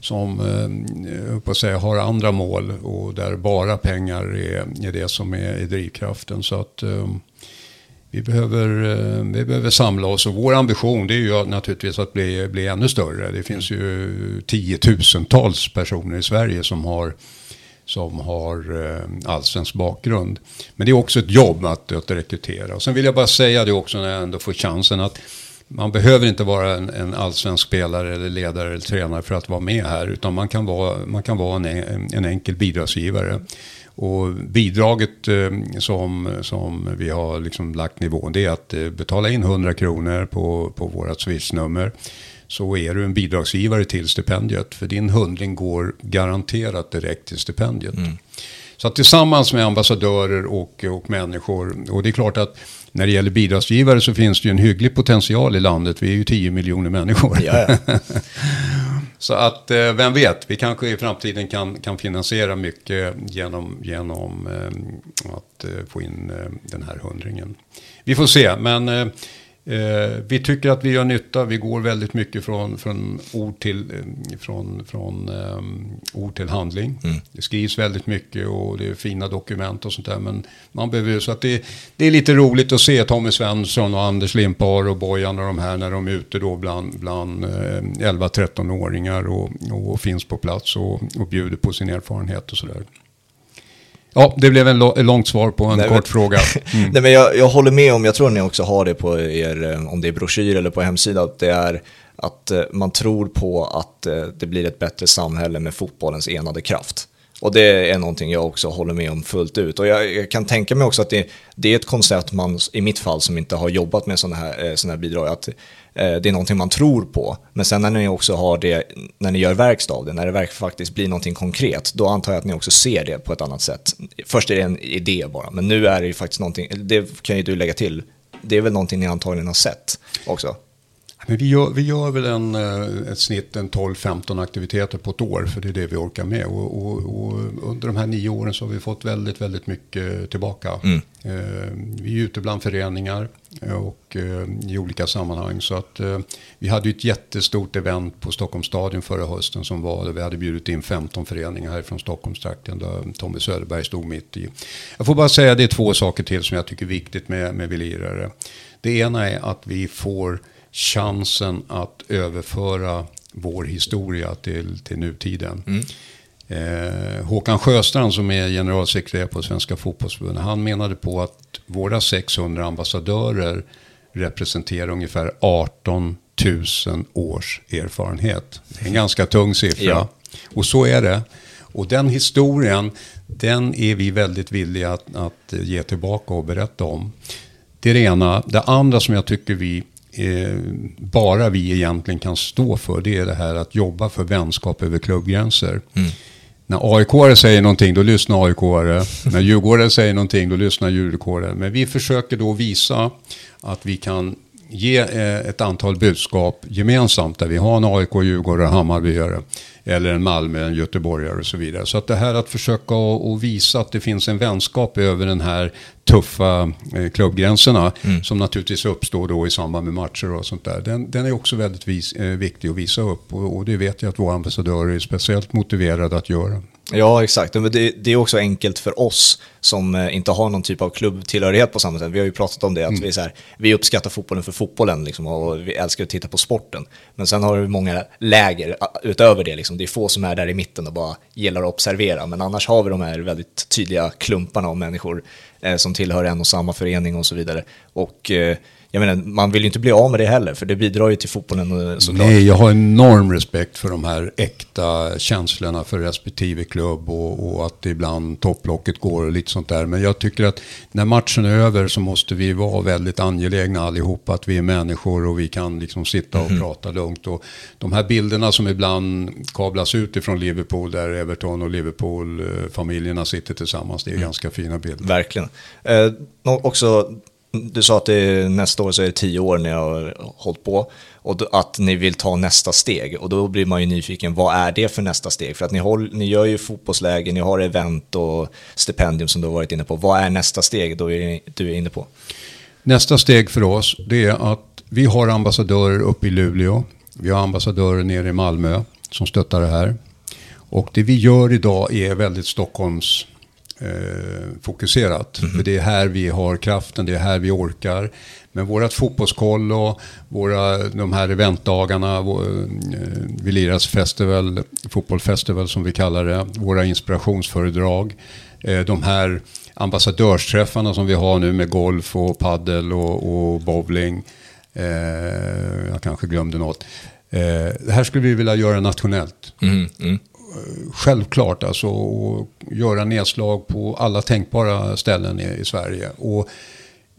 som eh, på att säga, har andra mål och där bara pengar är, är det som är, är drivkraften. Så att... Vi behöver, eh, vi behöver samla oss och vår ambition det är ju naturligtvis att bli, bli ännu större. Det finns ju tiotusentals personer i Sverige som har, som har eh, allsvensk bakgrund. Men det är också ett jobb att, att rekrytera. Och sen vill jag bara säga det också när jag ändå får chansen att man behöver inte vara en, en allsvensk spelare eller ledare eller tränare för att vara med här. Utan man kan vara, man kan vara en, en enkel bidragsgivare. Och bidraget eh, som, som vi har liksom lagt nivån det är att eh, betala in 100 kronor på, på vårt swishnummer. Så är du en bidragsgivare till stipendiet. För din hundring går garanterat direkt till stipendiet. Mm. Så att tillsammans med ambassadörer och, och människor, och det är klart att när det gäller bidragsgivare så finns det ju en hygglig potential i landet. Vi är ju 10 miljoner människor. Ja, ja. så att eh, vem vet, vi kanske i framtiden kan, kan finansiera mycket genom, genom eh, att eh, få in den här hundringen. Vi får se, men eh, vi tycker att vi gör nytta. Vi går väldigt mycket från, från, ord, till, eh, från, från um, ord till handling. Mm. Det skrivs väldigt mycket och det är fina dokument och sånt där. Men man behöver så att det, det är lite roligt att se Tommy Svensson och Anders Limpar och Bojan och de här när de är ute då bland, bland eh, 11-13-åringar och, och finns på plats och, och bjuder på sin erfarenhet och sådär. Ja, det blev en långt svar på en Nej, kort men, fråga. Mm. Nej, men jag, jag, håller med om, jag tror ni också har det på er, eh, om det är broschyr eller på hemsida, att det är att eh, man tror på att eh, det blir ett bättre samhälle med fotbollens enade kraft. Och det är någonting jag också håller med om fullt ut. Och jag, jag kan tänka mig också att det, det, är ett koncept man, i mitt fall, som inte har jobbat med sådana här, eh, såna här bidrag, att Eh, det är någonting man tror på. Men sen när ni också har det, när ni gör verkstad av det, när det faktiskt blir någonting konkret, då antar jag att ni också ser det på ett annat sätt. Först är det en idé bara, men nu är det ju faktiskt någonting, det kan ju du lägga till, det är väl någonting ni antagligen har sett också? Men vi, gör, vi gör väl en, eh, ett snitt en 12-15 aktiviteter på ett år, för det är det vi orkar med. Och, och, och, under de här nio åren så har vi fått väldigt, väldigt mycket tillbaka. Mm. Eh, vi är ute bland föreningar och eh, i olika sammanhang. Så att vi hade ett jättestort event på Stockholms stadion förra hösten som var där vi hade bjudit in 15 föreningar härifrån Stockholmstrakten där Tommy Söderberg stod mitt i. Jag får bara säga det är två saker till som jag tycker är viktigt med, med vi lirare. Det ena är att vi får chansen att överföra vår historia till, till nutiden. Mm. Eh, Håkan Sjöstrand som är generalsekreterare på Svenska fotbollsförbundet, han menade på att våra 600 ambassadörer representerar ungefär 18 000 års erfarenhet. En ganska tung siffra. Ja. Och så är det. Och den historien, den är vi väldigt villiga att, att ge tillbaka och berätta om. Det är det ena. Det andra som jag tycker vi eh, bara vi egentligen kan stå för, det är det här att jobba för vänskap över klubbgränser. Mm. När aik säger någonting, då lyssnar aik När Djurgården säger någonting, då lyssnar Djurgården. Men vi försöker då visa att vi kan ge eh, ett antal budskap gemensamt där vi har en AIK, Djurgården, Hammarbyare eller en Malmö, en göteborgare och så vidare. Så att det här att försöka och visa att det finns en vänskap över den här tuffa eh, klubbgränserna mm. som naturligtvis uppstår då i samband med matcher och sånt där. Den, den är också väldigt vis, eh, viktig att visa upp och, och, det vet jag att våra ambassadörer är speciellt motiverade att göra. Ja, exakt. Men det, det, är också enkelt för oss som eh, inte har någon typ av klubbtillhörighet på samma sätt. Vi har ju pratat om det, att mm. vi, så här, vi uppskattar fotbollen för fotbollen liksom, och vi älskar att titta på sporten. Men sen har vi många läger utöver det. Liksom. Det är få som är där i mitten och bara gillar att observera. Men annars har vi de här väldigt tydliga klumparna av människor eh, som tillhör en och samma förening och så vidare. Och eh, jag menar, man vill ju inte bli av med det heller, för det bidrar ju till fotbollen såklart. Nej, jag har enorm respekt för de här äkta känslorna för respektive klubb och, och att ibland topplocket går och lite sånt där. Men jag tycker att när matchen är över så måste vi vara väldigt angelägna allihopa att vi är människor och vi kan liksom sitta och mm. prata lugnt. Och de här bilderna som ibland kablas ut ifrån Liverpool, där Everton och Liverpool-familjerna sitter tillsammans, det är mm. ganska fina bilder. Verkligen. Eh, också du sa att det, nästa år så är det tio år ni har hållit på och att ni vill ta nästa steg. Och då blir man ju nyfiken, vad är det för nästa steg? För att ni, håll, ni gör ju fotbollsläger, ni har event och stipendium som du har varit inne på. Vad är nästa steg då är du är inne på? Nästa steg för oss, det är att vi har ambassadörer uppe i Luleå. Vi har ambassadörer nere i Malmö som stöttar det här. Och det vi gör idag är väldigt Stockholms fokuserat. Mm. För det är här vi har kraften, det är här vi orkar. Men vårat fotbollskoll våra, de här eventdagarna, vår, eh, vi liras festival, fotbollfestival som vi kallar det, våra inspirationsföredrag, eh, de här ambassadörsträffarna som vi har nu med golf och paddel och, och bowling. Eh, jag kanske glömde något. Eh, det här skulle vi vilja göra nationellt. Mm, mm självklart alltså att göra nedslag på alla tänkbara ställen i, i Sverige. Och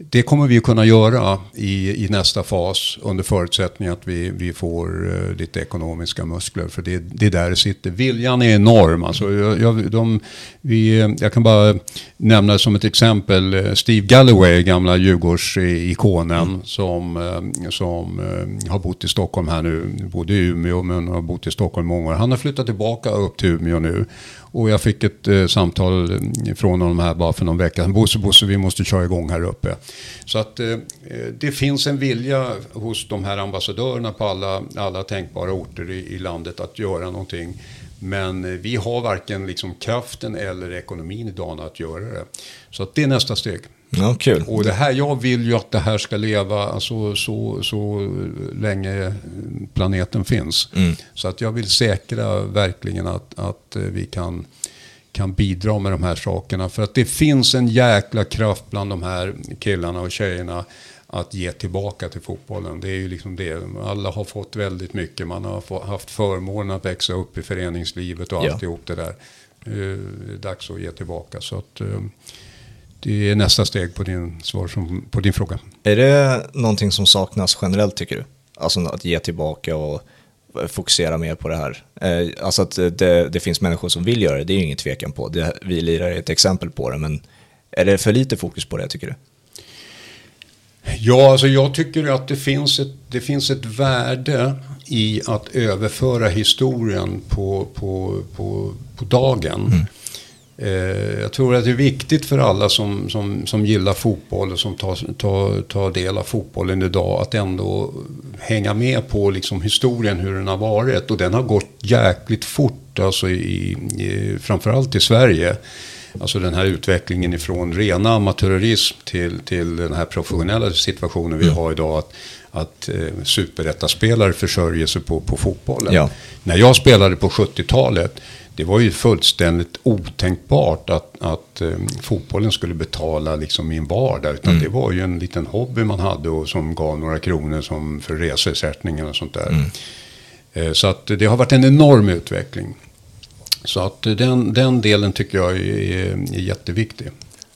det kommer vi kunna göra i, i nästa fas under förutsättning att vi, vi får uh, lite ekonomiska muskler. För det, det är där det sitter. Viljan är enorm. Alltså, jag, jag, de, vi, jag kan bara nämna som ett exempel eh, Steve Galloway, gamla Djurgårdsikonen mm. som, uh, som uh, har bott i Stockholm här nu. Bodde i Umeå men har bott i Stockholm många år. Han har flyttat tillbaka upp till Umeå nu. Och jag fick ett eh, samtal mm, från honom här bara för någon vecka sedan. Bosse, Bosse, vi måste köra igång här uppe. Så att eh, eh, det finns en vilja hos de här ambassadörerna på alla, alla tänkbara orter i, i landet att göra någonting. Men eh, vi har varken liksom kraften eller ekonomin idag att göra det. Så att det är nästa steg. Ja, kul. Och det här, jag vill ju att det här ska leva alltså, så, så länge planeten finns. Mm. Så att jag vill säkra verkligen att, att eh, vi kan, kan bidra med de här sakerna. För att det finns en jäkla kraft bland de här killarna och tjejerna att ge tillbaka till fotbollen. Det är ju liksom det. Alla har fått väldigt mycket. Man har haft förmånen att växa upp i föreningslivet och ja. alltihop det där. Det är dags att ge tillbaka. Så att, eh, det är nästa steg på din, svar som, på din fråga. Är det någonting som saknas generellt tycker du? Alltså att ge tillbaka och fokusera mer på det här. Eh, alltså att det, det finns människor som vill göra det, det är ju ingen tvekan på. Det, vi lirar ett exempel på det, men är det för lite fokus på det tycker du? Ja, alltså jag tycker att det finns ett, det finns ett värde i att överföra historien på, på, på, på dagen. Mm. Eh, jag tror att det är viktigt för alla som, som, som gillar fotboll och som tar, tar, tar del av fotbollen idag att ändå hänga med på liksom historien hur den har varit. Och den har gått jäkligt fort, alltså i, i, framförallt i Sverige. Alltså den här utvecklingen ifrån rena amatörism till, till den här professionella situationen vi mm. har idag. Att, att eh, superettaspelare försörjer sig på, på fotbollen. Ja. När jag spelade på 70-talet det var ju fullständigt otänkbart att, att um, fotbollen skulle betala liksom min vardag. Utan mm. det var ju en liten hobby man hade och som gav några kronor som för reseersättningen och sånt där. Mm. Uh, så att det har varit en enorm utveckling. Så att den, den delen tycker jag är, är jätteviktig.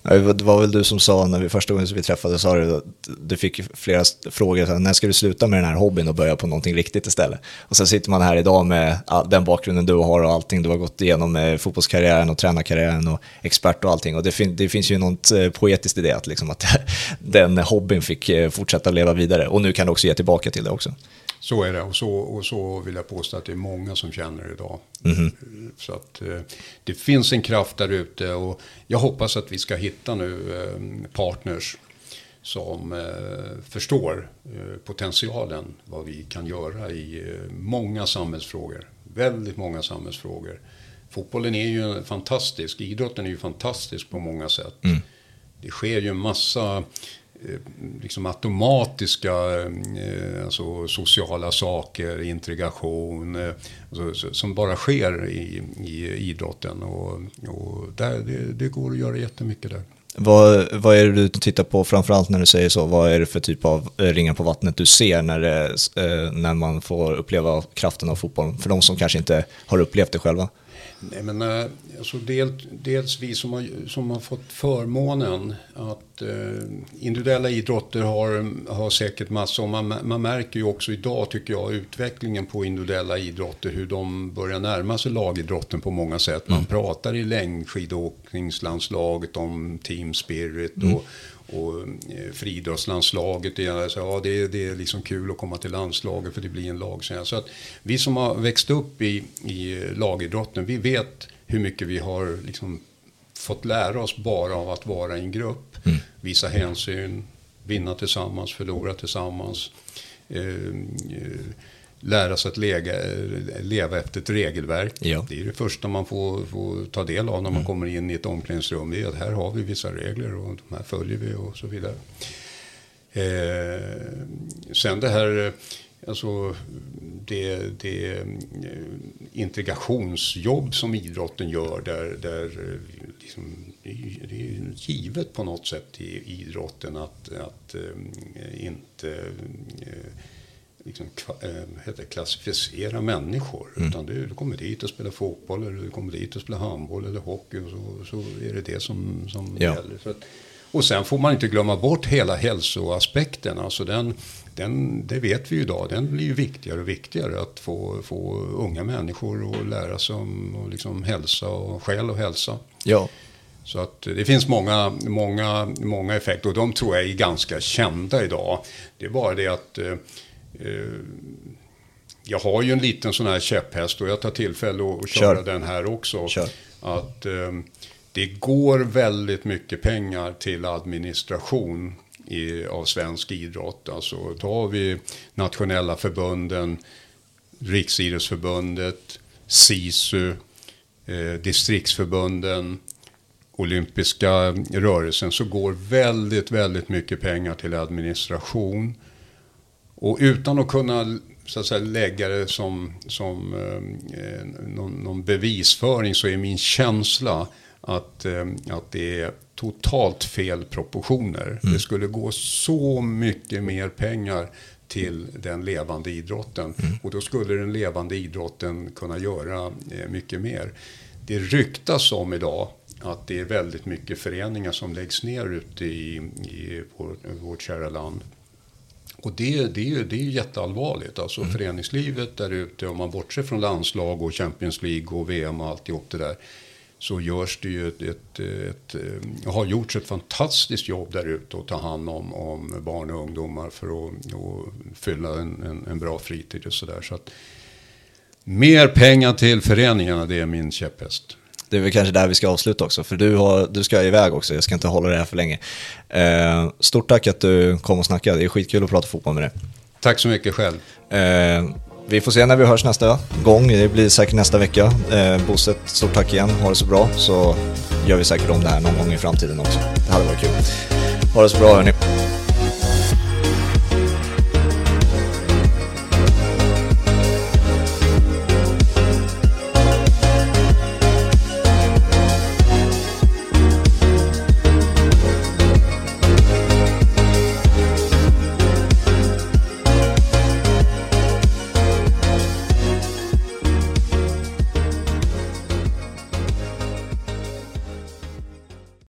Det var väl du som sa när vi första gången vi träffades, sa du, du fick flera frågor, så när ska du sluta med den här hobbyn och börja på någonting riktigt istället? Och sen sitter man här idag med den bakgrunden du har och allting du har gått igenom med fotbollskarriären och tränarkarriären och expert och allting. Och det, fin det finns ju något eh, poetiskt i det, att, liksom att den hobbyn fick eh, fortsätta leva vidare. Och nu kan du också ge tillbaka till det också. Så är det och så, och så vill jag påstå att det är många som känner idag. Mm. Så att eh, det finns en kraft där ute och jag hoppas att vi ska hitta nu eh, partners som eh, förstår potentialen vad vi kan göra i många samhällsfrågor. Väldigt många samhällsfrågor. Fotbollen är ju fantastisk, idrotten är ju fantastisk på många sätt. Mm. Det sker ju en massa Eh, liksom automatiska eh, alltså sociala saker, integration, eh, alltså, som bara sker i, i idrotten. Och, och där, det, det, går att göra jättemycket där. Vad, vad är det du tittar på framförallt när du säger så? Vad är det för typ av ringar på vattnet du ser när, det, när man får uppleva kraften av fotbollen För de som kanske inte har upplevt det själva. Nej, men, eh, alltså del, dels vi som har, som har fått förmånen att eh, individuella idrotter har, har säkert massor. Man, man märker ju också idag tycker jag utvecklingen på individuella idrotter. Hur de börjar närma sig lagidrotten på många sätt. Man mm. pratar i längdskidåkningslandslaget om team spirit. Mm. Och, eh, friidrottslandslaget. Ja, det, det är liksom kul att komma till landslaget för det blir en lag. Så att vi som har växt upp i, i lagidrotten, vi vet hur mycket vi har liksom fått lära oss bara av att vara i en grupp. Mm. Visa hänsyn, vinna tillsammans, förlora tillsammans. Eh, eh lära sig att lega, leva efter ett regelverk. Ja. Det är det första man får, får, ta del av när man mm. kommer in i ett omklädningsrum. Det är att här har vi vissa regler och de här följer vi och så vidare. Eh, sen det här, alltså det, det eh, integrationsjobb som idrotten gör där, där liksom, det är givet på något sätt i idrotten att, att äh, inte liksom, äh, heter, klassificera människor. Mm. Utan du, du, kommer dit och spelar fotboll eller du kommer dit och spelar handboll eller hockey och så, så är det det som, som ja. gäller. Att, Och sen får man inte glömma bort hela hälsoaspekten. Alltså den, den, det vet vi ju idag, den blir ju viktigare och viktigare. Att få, få unga människor att lära sig om och liksom hälsa och själ och hälsa. Ja. Så att det finns många, många, många effekter och de tror jag är ganska kända idag. Det är bara det att eh, eh jag har ju en liten sån här käpphäst och jag tar tillfälle att köra Kör. den här också. Kör. Att eh, det går väldigt mycket pengar till administration i, av svensk idrott. Alltså tar vi nationella förbunden, Riksidrottsförbundet, SISU, eh, distriktsförbunden, olympiska rörelsen så går väldigt, väldigt mycket pengar till administration. Och utan att kunna så att säga, lägga det som, som eh, någon, någon, bevisföring så är min känsla att, eh, att det är totalt fel proportioner. Mm. Det skulle gå så mycket mer pengar till den levande idrotten. Mm. Och då skulle den levande idrotten kunna göra eh, mycket mer. Det ryktas om idag att det är väldigt mycket föreningar som läggs ner ute i, i vår, vårt kära land. Och det, det, är ju, det är ju jätteallvarligt. Alltså mm. föreningslivet där ute, om man bortser från landslag och Champions League och VM och alltihop det där. Så görs det ju ett, ett, ett, ett har gjorts ett fantastiskt jobb där ute att ta hand om, om barn och ungdomar för att, att fylla en, en, en, bra fritid och sådär. Så att, mer pengar till föreningarna, det är min käpphäst det är väl kanske där vi ska avsluta också, för du, har, du ska iväg också, jag ska inte hålla det här för länge. Eh, stort tack att du kom och snackade, det är skitkul att prata fotboll med dig. Tack så mycket själv. Eh, vi får se när vi hörs nästa gång, det blir säkert nästa vecka. Eh, Boset, stort tack igen, ha det så bra, så gör vi säkert om det här någon gång i framtiden också. Det hade varit kul. Ha det så bra hörni.